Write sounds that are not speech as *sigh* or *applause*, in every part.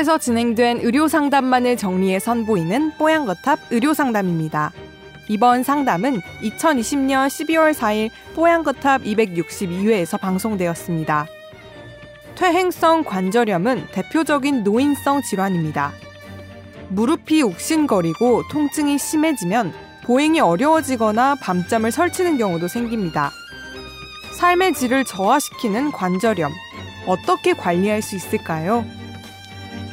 뽀양거탑에서 진행된 의료 상담만을 정리해 선보이는 뽀양거탑 의료 상담입니다. 이번 상담은 2020년 12월 4일 뽀양거탑 262회에서 방송되었습니다. 퇴행성 관절염은 대표적인 노인성 질환입니다. 무릎이 욱신거리고 통증이 심해지면 보행이 어려워지거나 밤잠을 설치는 경우도 생깁니다. 삶의 질을 저하시키는 관절염. 어떻게 관리할 수 있을까요?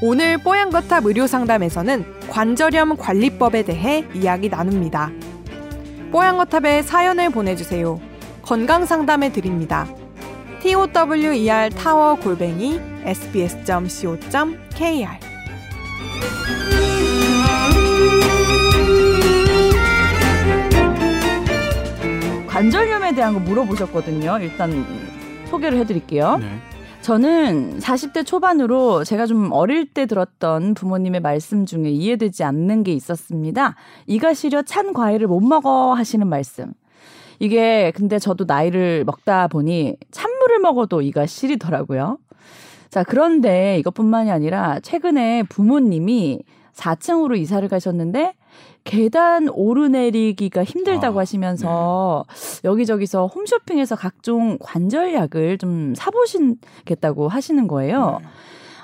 오늘 뽀얀거탑 의료상담에서는 관절염 관리법에 대해 이야기 나눕니다. 뽀얀거탑에 사연을 보내주세요. 건강상담해 드립니다. tower 타워 골뱅이 sbs.co.kr 관절염에 대한 거 물어보셨거든요. 일단 소개를 해드릴게요. 네. 저는 40대 초반으로 제가 좀 어릴 때 들었던 부모님의 말씀 중에 이해되지 않는 게 있었습니다. 이가 시려 찬 과일을 못 먹어 하시는 말씀. 이게 근데 저도 나이를 먹다 보니 찬물을 먹어도 이가 시리더라고요. 자, 그런데 이것뿐만이 아니라 최근에 부모님이 4층으로 이사를 가셨는데 계단 오르내리기가 힘들다고 아, 하시면서 여기저기서 홈쇼핑에서 각종 관절약을 좀 사보신겠다고 하시는 거예요. 네.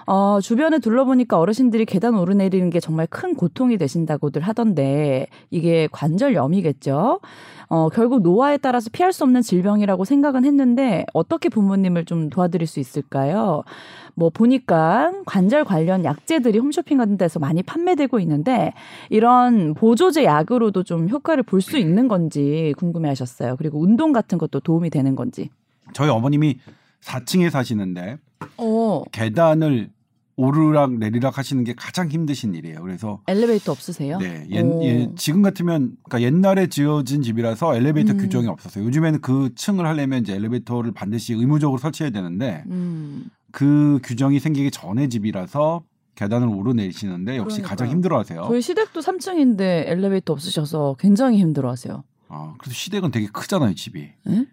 어, 주변에 둘러보니까 어르신들이 계단 오르내리는 게 정말 큰 고통이 되신다고들 하던데 이게 관절염이겠죠. 어, 결국 노화에 따라서 피할 수 없는 질병이라고 생각은 했는데 어떻게 부모님을 좀 도와드릴 수 있을까요? 뭐 보니까 관절 관련 약제들이 홈쇼핑 같은 데서 많이 판매되고 있는데 이런 보조제 약으로도 좀 효과를 볼 수 있는 건지 궁금해 하셨어요. 그리고 운동 같은 것도 도움이 되는 건지. 저희 어머님이 4층에 사시는데 어, 계단을 오르락 내리락 하시는 게 가장 힘드신 일이에요. 그래서 엘리베이터 없으세요? 네, 옛, 오. 예, 지금 같으면 그러니까 옛날에 지어진 집이라서 엘리베이터 음. 규정이 없었어요. 요즘에는 그 층을 하려면 이제 엘리베이터를 반드시 의무적으로 설치해야 되는데 음. 그 규정이 생기기 전에 집이라서 계단을 오르내리시는데 역시 그러니까요. 가장 힘들어하세요. 저희 시댁도 3층인데 엘리베이터 없으셔서 굉장히 힘들어하세요. 아, 그래서 시댁은 되게 크잖아요, 집이. 응?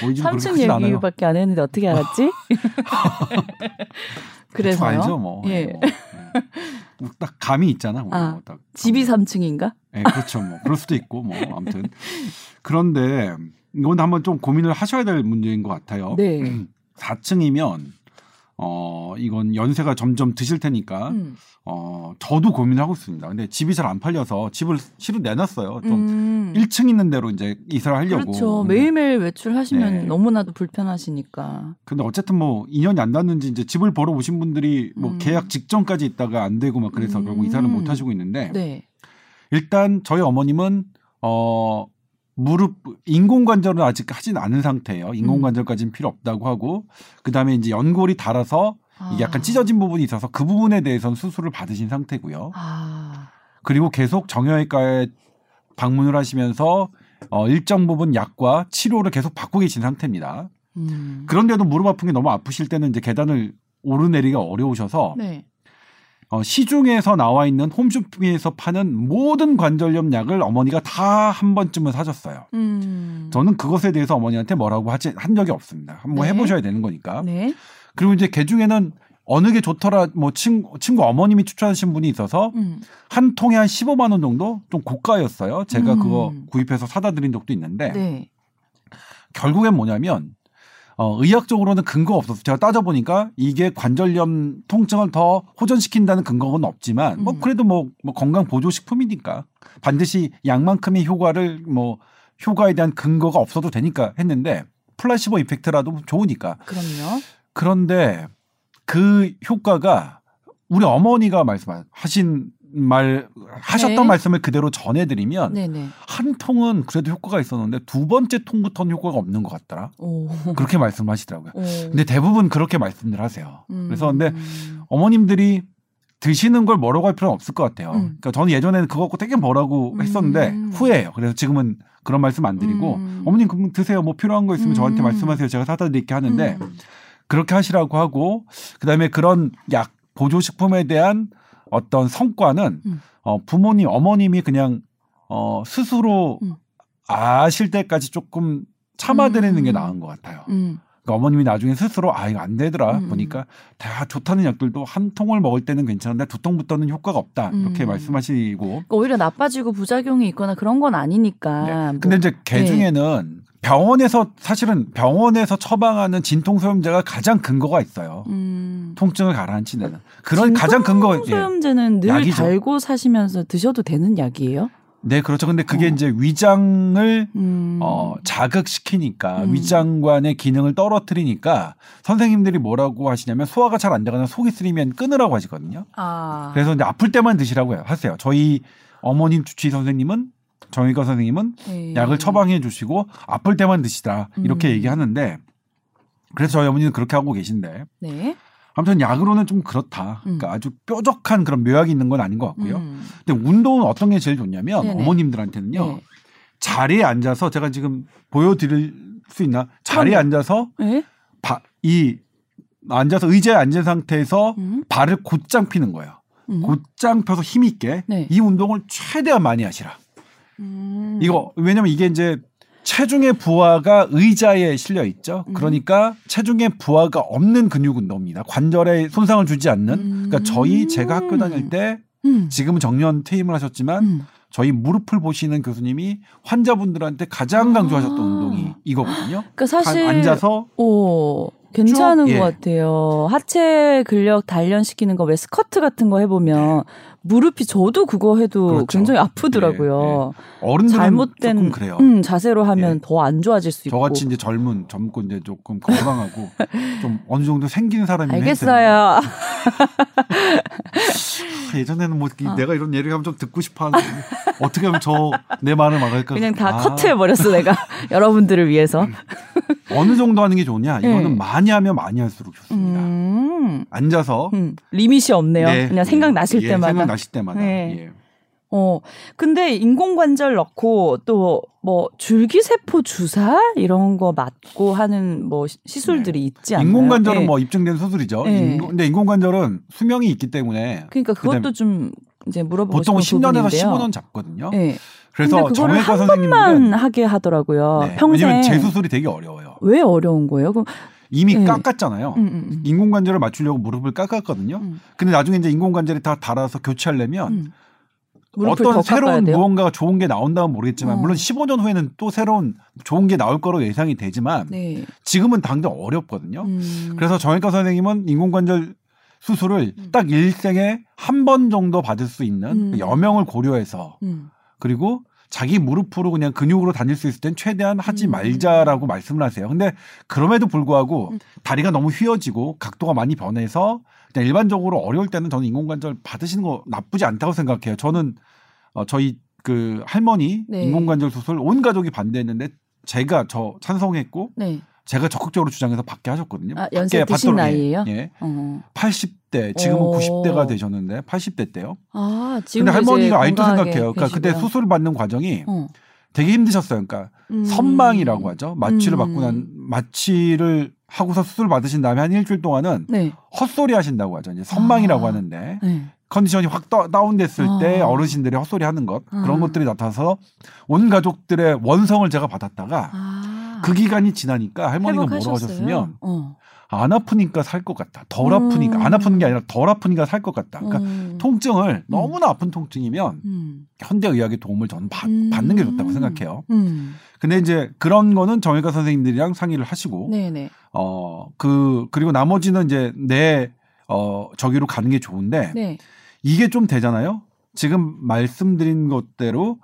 저희 집은 그렇게 3층 크진 않아요. 얘기밖에 안 했는데 어떻게 알았지? *laughs* 그래서요. 알죠, 뭐. 예. 뭐. 예. 딱 감이 있잖아. 뭐. 아, 딱 집이 3층인가? 예, 그렇죠. 뭐 그럴 수도 있고 뭐 아무튼 그런데 이건 한번 좀 고민을 하셔야 될 문제인 것 같아요. 네. 4층이면 어 이건 연세가 점점 드실 테니까 음. 어 저도 고민하고 있습니다. 근데 집이 잘 안 팔려서 집을 시로 내놨어요. 좀 음. 1층 있는 대로 이제 이사를 하려고. 그렇죠. 근데, 매일매일 외출하시면 네. 너무나도 불편하시니까. 근데 어쨌든 뭐 2년이 안 났는지 이제 집을 보러 오신 분들이 뭐 음. 계약 직전까지 있다가 안 되고 막 그래서 음. 결국 이사를 못 하시고 있는데 네. 일단 저희 어머님은 어 무릎 인공관절은 아직 하진 않은 상태예요. 인공관절까지는 필요 없다고 하고 그다음에 이제 연골이 닳아서 이게 약간 아. 찢어진 부분이 있어서 그 부분에 대해서는 수술을 받으신 상태고요. 아. 그리고 계속 정형외과에 방문을 하시면서 어 일정 부분 약과 치료를 계속 받고 계신 상태입니다. 음. 그런데도 무릎 아픈 게 너무 아프실 때는 이제 계단을 오르내리기가 어려우셔서 네. 어, 시중에서 나와 있는 홈쇼핑에서 파는 모든 관절염 약을 어머니가 다 한 번쯤은 사줬어요. 음. 저는 그것에 대해서 어머니한테 뭐라고 하지 한 적이 없습니다. 한번 네. 해보셔야 되는 거니까. 네. 그리고 이제 개 중에는 어느 게 좋더라 뭐 친구, 친구 어머님이 추천하신 분이 있어서 음. 한 통에 한 15만 원 정도 좀 고가였어요. 제가 음. 그거 구입해서 사다 드린 적도 있는데 네. 결국엔 뭐냐면 어, 의학적으로는 근거 없었어요. 제가 따져보니까 이게 관절염 통증을 더 호전시킨다는 근거는 없지만 뭐 음. 그래도 뭐, 뭐 건강 보조 식품이니까 반드시 약만큼의 효과를 뭐 효과에 대한 근거가 없어도 되니까 했는데 플라시보 이펙트라도 좋으니까 그럼요. 그런데 그 효과가 우리 어머니가 말씀하신 말 하셨던 네. 말씀을 그대로 전해드리면 네네. 한 통은 그래도 효과가 있었는데 두 번째 통부터는 효과가 없는 것 같더라. 오. 그렇게 말씀하시더라고요. 오. 근데 대부분 그렇게 말씀들 하세요. 음. 그래서 근데 어머님들이 드시는 걸 뭐라고 할 필요는 없을 것 같아요. 음. 그러니까 저는 예전에는 그거 갖고 되게 뭐라고 했었는데 음. 후회해요. 그래서 지금은 그런 말씀 안 드리고 음. 어머님 그럼 드세요. 뭐 필요한 거 있으면 저한테 음. 말씀하세요. 제가 사다 드릴게 하는데 음. 그렇게 하시라고 하고 그다음에 그런 약 보조식품에 대한 어떤 성과는 음. 어, 부모님 어머님이 그냥 어, 스스로 음. 아실 때까지 조금 참아드리는 게 음. 나은 것 같아요. 음. 그러니까 어머님이 나중에 스스로 아 이거 안 되더라 음. 보니까 다 좋다는 약들도 한 통을 먹을 때는 괜찮은데 두 통부터는 효과가 없다 이렇게 음. 말씀하시고 그러니까 오히려 나빠지고 부작용이 있거나 그런 건 아니니까. 네. 뭐. 근데 이제 개 네. 중에는 병원에서 사실은 병원에서 처방하는 진통 소염제가 가장 근거가 있어요. 음. 통증을 가라앉히는 그런 가장 근거 예. 소염제는 늘 약이죠. 달고 사시면서 드셔도 되는 약이에요? 네 그렇죠. 근데 그게 어. 이제 위장을 음. 어, 자극시키니까 음. 위장관의 기능을 떨어뜨리니까 선생님들이 뭐라고 하시냐면 소화가 잘 안 되거나 속이 쓰리면 끊으라고 하시거든요. 아. 그래서 이제 아플 때만 드시라고 해요. 하세요. 저희 어머님 주치 선생님은 정의과 선생님은 네. 약을 처방해 주시고 아플 때만 드시라 이렇게 음. 얘기하는데 그래서 저희 어머니는 그렇게 하고 계신데 네. 아무튼 약으로는 좀 그렇다. 그러니까 음. 아주 뾰족한 그런 묘약이 있는 건 아닌 것 같고요. 음. 근데 운동은 어떤 게 제일 좋냐면 네네. 어머님들한테는요. 네. 자리에 앉아서 제가 지금 보여드릴 수 있나? 자리에 그럼요. 앉아서 네? 바, 이 앉아서 의자에 앉은 상태에서 음. 발을 곧장 피는 거예요. 음. 곧장 펴서 힘 있게 네. 이 운동을 최대한 많이 하시라. 음. 이거 왜냐면 이게 이제 체중의 부하가 의자에 실려 있죠. 음. 그러니까 체중의 부하가 없는 근육 운동입니다. 관절에 손상을 주지 않는. 그러니까 저희 제가 학교 다닐 때 음. 지금은 정년 퇴임을 하셨지만 음. 저희 무릎을 보시는 교수님이 환자분들한테 가장 강조하셨던 아. 운동이 이거거든요. 그러니까 사실 한- 앉아서 오, 괜찮은 쭉, 예. 것 같아요. 하체 근력 단련시키는 거 왜 스쿼트 같은 거 해보면 무릎이 저도 그거 해도 네. 그렇죠. 굉장히 아프더라고요. 어른들은 잘못된 조금 그래요. 음, 자세로 하면 예. 더안 좋아질 수 있고. 저같이 이제 젊은 젊고 이제 조금 건강하고 *laughs* 좀 어느 정도 생긴 사람이 알겠어요. 예전에는 뭐 이- 어. 내가 이런 얘기를 하면 좀 듣고 싶어 하는데 어떻게 하면 저 내 말을 막을까? 그냥 다 아, 커트해 버렸어 내가 *laughs* 여러분들을 위해서. *laughs* 어느 정도 하는 게 좋냐? 이거는 네. 많이 하면 많이 할수록 좋습니다. 음, 앉아서 음, 리밋이 없네요. 네, 그냥 생각 나실 예, 때마다. 생각 나실 때마다. 네. 예. 어, 근데 인공관절 넣고 또 뭐 줄기세포 주사 이런 거 맞고 하는 뭐 시- 시술들이 있지 않나요? 네. 인공관절은 예. 뭐 입증된 수술이죠. 네. 인공- 근데 인공관절은 수명이 있기 때문에 그러니까 그것도 좀 이제 물어보고 보통 싶은 10년에서 부분인데요. 15년 잡거든요. 예. 그래서 번만 선생님들은 하게 하더라고요. 네, 평생 왜냐면 재수술이 되게 어려워요. 왜 어려운 거예요? 그럼 이미 네. 깎았잖아요. 음, 음, 음. 인공관절을 맞추려고 무릎을 깎았거든요. 음. 근데 나중에 이제 인공관절이 다 달아서 교체하려면 음. 어떤 새로운? 무언가가 좋은 게 나온다면 모르겠지만 어. 물론 15년 후에는 또 새로운 좋은 게 나올 거로 예상이 되지만 네. 지금은 당장 어렵거든요. 음. 그래서 정형외과 선생님은 인공관절 수술을 음. 딱 일생에 한 번 정도 받을 수 있는 음. 그 여명을 고려해서 음. 그리고 자기 무릎으로 그냥 근육으로 다닐 수 있을 땐 최대한 하지 음. 말자라고 말씀을 하세요. 근데 그럼에도 불구하고 음. 다리가 너무 휘어지고 각도가 많이 변해서 그냥 일반적으로 어려울 때는 저는 인공관절 받으시는 거 나쁘지 않다고 생각해요. 저는 어, 저희 그 할머니 네. 인공관절 수술 온 가족이 반대했는데 제가 저 찬성했고 네. 제가 적극적으로 주장해서 받게 하셨거든요. 아, 연세 드신 받도록, 나이예요? 예. 예. 어. 80대 지금은 오. 90대가 되셨는데 80대 때요. 아, 지금 근데 할머니가 아직도 생각해요. 그러니까 그때. 수술 받는 과정이 어. 되게 힘드셨어요. 그러니까 음. 선망이라고 하죠. 마취를 음. 받고 난 마취를 하고서 수술 받으신 다음에 한 일주일 동안은 네. 헛소리 하신다고 하죠. 이제 선망이라고 아. 하는데 네. 컨디션이 확 다, 다운됐을 때 아. 어르신들이 헛소리 하는 것 그런 아. 것들이 나타나서 온 가족들의 원성을 제가 받았다가 아. 그 기간이 지나니까 할머니가 뭐라고 회복하셨어요? 하셨으면 어. 안 아프니까 살 것 같다. 덜 음. 아프니까 안 아프는 게 아니라 덜 아프니까 살 것 같다. 그러니까 음. 통증을 너무나 아픈 통증이면 음. 현대 의학의 도움을 저는 받, 음. 받는 게 좋다고 생각해요. 음. 근데 이제 그런 거는 정형외과 선생님들이랑 상의를 하시고 네네. 어그 그리고 나머지는 이제 내 어 저기로 가는 게 좋은데 네. 이게 좀 되잖아요. 지금 말씀드린 것대로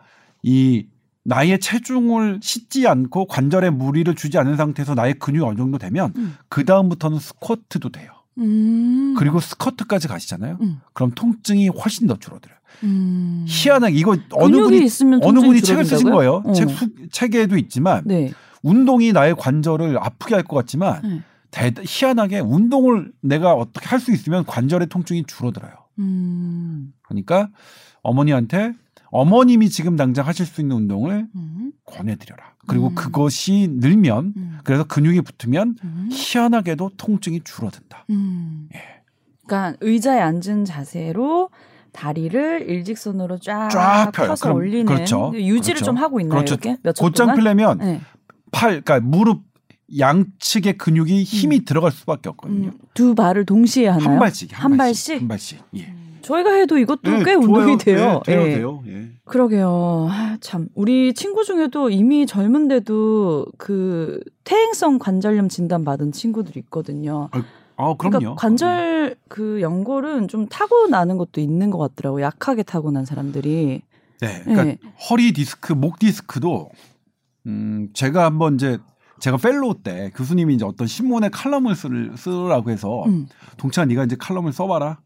이 나의 체중을 싣지 않고 관절에 무리를 주지 않은 상태에서 나의 근육이 어느 정도 되면 음. 그 다음부터는 스쿼트도 돼요. 음. 그리고 스쿼트까지 가시잖아요. 음. 그럼 통증이 훨씬 더 줄어들어요. 음. 희한하게 이거 어느 분이 어느 분이 책을 쓰신? 거예요. 어. 책 수, 책에도 있지만 네. 운동이 나의 관절을 아프게 할 것 같지만 네. 대, 희한하게 운동을 내가 어떻게 할 수 있으면 관절의 통증이 줄어들어요. 음. 그러니까 어머니한테 어머님이 지금 당장 하실 수 있는 운동을 음. 권해드려라. 그리고 음. 그것이 늘면 음. 그래서 근육이 붙으면 음. 희한하게도 통증이 줄어든다. 음. 예. 그러니까 의자에 앉은 자세로 다리를 일직선으로 쫙, 쫙 펴요. 펴서 그럼- 올리는 그렇죠. 유지를 그렇죠. 좀 하고 있나요? 그렇죠. 이렇게 몇초 곧장 동안? 펴려면 네. 팔, 그러니까 무릎 양측의 근육이 힘이 들어갈 수밖에 없거든요. 음, 두 발을 동시에 하나요? 한 발씩, 한 한 발씩? 발씩, 한 발씩. 예. 저희가 해도 이것도 예, 꽤 좋아요. 운동이 돼요. 예, 돼요, 예. 돼요. 예. 그러게요. 아, 참 우리 친구 중에도 이미 젊은데도 그 퇴행성 관절염 진단 받은 친구들이 있거든요. 아, 그럼요. 그러니까 관절 그 연골은 좀 타고 나는 것도 있는 것 같더라고. 요 약하게 타고 난 사람들이. 네. 그러니까 네. 허리 디스크, 목 디스크도 음, 제가 한번 이제 제가 fellow 때 교수님이 이제 어떤 신문에 칼럼을 쓸, 쓰라고 해서 음. 동찬 네가 이제 칼럼을 써봐라.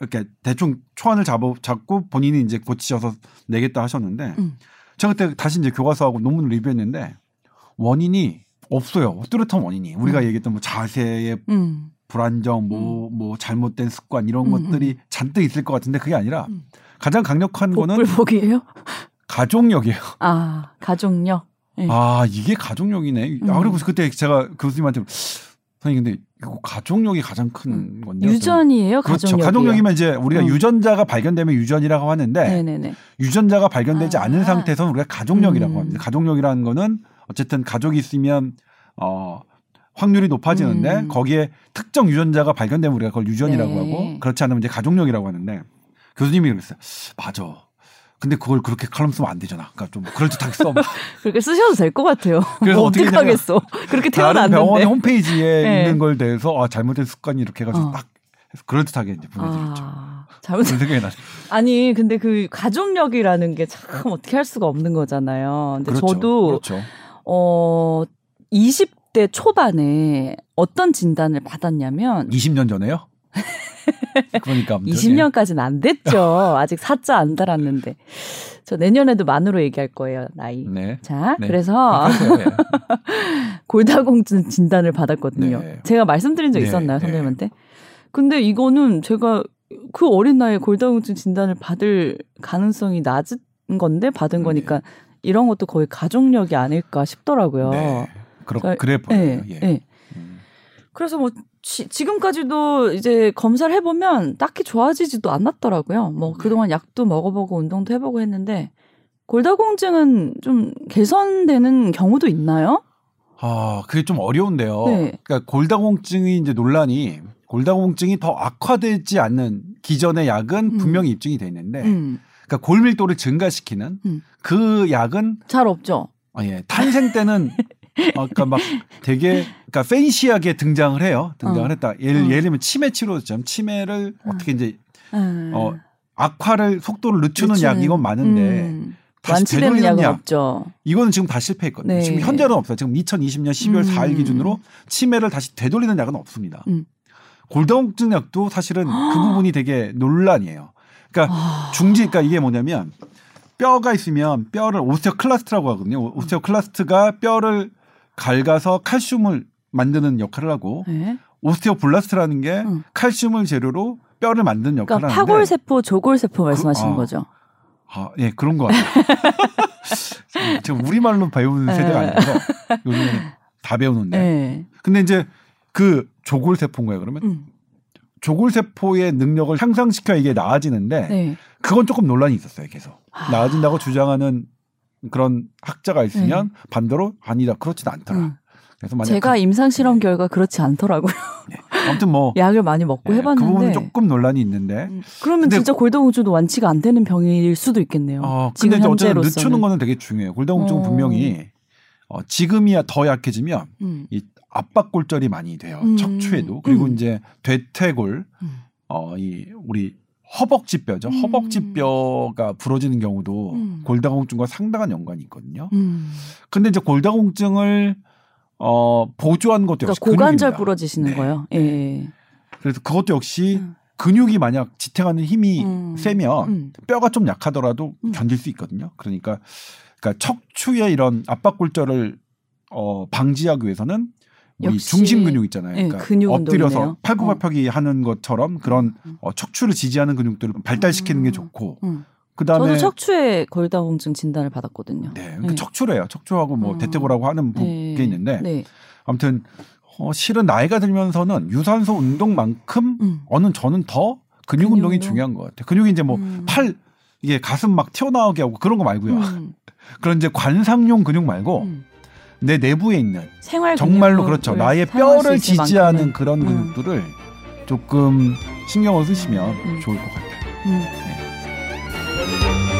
이렇게 대충 초안을 잡아, 잡고 본인이 이제 고치셔서 내겠다 하셨는데 음. 제가 그때 다시 이제 교과서하고 논문을 리뷰했는데 원인이 없어요. 뚜렷한 원인이. 우리가 음. 얘기했던 뭐 자세의 음. 불안정, 뭐, 뭐 잘못된 습관 이런 음, 것들이 잔뜩 있을 것 같은데 그게 아니라 음. 가장 강력한 거는 복불복이에요? 가족력이에요. 아 가족력. 네. 아 이게 가족력이네. 아 음. 그리고 그때 제가 교수님한테 선생님 근데 이거 가족력이 가장 큰 건데요. 유전이에요. 그렇죠. 가족력이면 이제 우리가 음. 유전자가 발견되면 유전이라고 하는데 네네네. 유전자가 발견되지 아. 않은 상태에서는 우리가 가족력이라고 음. 합니다. 가족력이라는 거는 어쨌든 가족이 있으면 어 확률이 높아지는데 음. 거기에 특정 유전자가 발견되면 우리가 그걸 유전이라고 네. 하고 그렇지 않으면 이제 가족력이라고 하는데 교수님이 그랬어요. 맞아. 근데 그걸 그렇게 칼럼 쓰면 안 되잖아. 그러니까 좀 그럴듯하게 써. *laughs* 그렇게 쓰셔도 될 것 같아요. 그래서 뭐 어떻게 어떡하겠어. *laughs* 그렇게 태어났는데. 홈페이지에 네. 있는 걸 대해서 아, 잘못된 습관이 이렇게 해가지고 어. 딱 해서 그럴듯하게 이제 보내드렸죠. 아, 잘못. 생각이 나요. *laughs* 아니 근데 그 가족력이라는 게 참 어떻게 할 수가 없는 거잖아요. 근데 그렇죠. 저도 그렇죠. 어 20대 초반에 어떤 진단을 받았냐면 20년 전에요? 그러니까 아무튼, 20년까지는 안 됐죠. 아직 사자 안 달았는데. 저 내년에도 만으로 얘기할 거예요, 나이. 예. 네. 자, 네. 그래서 하세요, 예. *laughs* 골다공증 진단을 받았거든요. 네. 제가 말씀드린 적 네, 있었나요, 네. 선생님한테? 근데 이거는 제가 그 어린 나이에 골다공증 진단을 받을 가능성이 낮은 건데 받은 거니까 이런 것도 거의 가족력이 아닐까 싶더라고요. 네. 그렇, 저- 그래 보여요. 네, 예. 네. 음. 그래서 뭐 지, 지금까지도 이제 검사를 해보면 딱히 좋아지지도 않았더라고요. 뭐 네. 그동안 약도 먹어보고 운동도 해보고 했는데 골다공증은 좀 개선되는 경우도 있나요? 아, 그게 좀 어려운데요. 네. 그러니까 골다공증이 이제 논란이 골다공증이 더 악화되지 않는 기존의 약은 음. 분명히 입증이 돼 있는데 음, 그러니까 골밀도를 증가시키는 음. 그 약은 잘 없죠. 아, 예. 탄생 때는 *laughs* 어, 그러니까 막 되게 그러니까 팬시하게 등장을 해요. 등장을 어. 했다. 예를 어. 예를 들면 치매 치료점 치매를 어 떻게 이제 음. 어, 악화를 속도를 늦추는 늦추는. 약 이건 많은데 음. 다시 되돌리는 약은 약 없죠. 이거는 지금 다 실패했거든요. 네. 지금 현재는 없어요. 지금 2020년 12월 음. 4일 기준으로 치매를 다시 되돌리는 약은 없습니다. 음. 골다공증 약도 사실은 *gasps* 그 부분이 되게 논란이에요. 그러니까 아. 중지, 그러니까 이게 뭐냐면 뼈가 있으면 뼈를 오스테오클라스트라고 하거든요. 오- 오스테오클라스트가 뼈를 갉아서 칼슘을 만드는 역할을 하고 네. 오스테오블라스트라는 게 음. 칼슘을 재료로 뼈를 만드는 역할을 그러니까 하는데 파골세포, 조골세포 말씀하시는 아. 거죠. 아, 예, 그런 것 같아요. *laughs* 지금- 우리말로 배우는 네. 세대가 아니라서 요즘에는 다 배우는데. 네. 근데 이제 그 조골세포인가요, 그러면? 음. 조골세포의 능력을 향상시켜야 이게 나아지는데 네. 그건 조금 논란이 있었어요, 계속. 아. 나아진다고 주장하는 그런 학자가 있으면 반대로 아니다, 그렇진 않더라. 음. 그래서 만약 제가 그, 임상 실험 결과 그렇지 않더라고요. 아무튼 뭐 *laughs* 약을 많이 먹고 예, 해봤는데. 그 부분은 조금 논란이 있는데 음, 그러면 진짜 골다공증도 완치가 안 되는 병일 수도 있겠네요. 어, 지금 근데 이제 어쨌든. 늦추는 거는 되게 중요해요. 골다공증은 어. 분명히 어, 지금이야 더 약해지면 음. 이 압박 골절이 많이 돼요. 음. 척추에도 그리고 음. 이제 대퇴골 음. 어이 우리 허벅지 뼈죠. 음. 허벅지 뼈가 부러지는 경우도 음. 골다공증과 상당한 연관이 있거든요. 음. 근데 이제 골다공증을 어 보조한 것도 그러니까 역시 고관절 근육입니다. 부러지시는 네. 거예요. 예. 그래서 그것도 역시 음. 근육이 만약 지탱하는 힘이 음. 세면 음. 뼈가 좀 약하더라도 음. 견딜 수 있거든요. 그러니까 그러니까 척추의 이런 압박골절을 어 방지하기 위해서는 우리 중심 근육 있잖아요. 예, 그러니까 근육 엎드려서 운동이네요. 어. 팔굽혀펴기 하는 것처럼 그런 음. 어, 척추를 지지하는 근육들을 발달시키는 게 음. 좋고 음. 그다음에 저도 척추에 골다공증 진단을 받았거든요. 네, 그러니까 네. 척추래요. 척추하고 뭐 어. 대퇴골하고 하는 네. 게 있는데 네. 아무튼 어, 실은 나이가 들면서는 유산소 운동만큼 음. 어는 저는 더 근육 근육 운동이 운동? 중요한 것 같아요. 근육이 이제 뭐 음. 팔 이게 가슴 막 튀어나오게 하고 그런 거 말고요. 음. *laughs* 그런 이제 관상용 근육 말고 음. 내 내부에 있는 생활 정말로 그렇죠. 나의 뼈를 지지하는 만큼은. 그런 근육들을 조금 신경을 쓰시면 음. 좋을 것 같아요. 음. 네.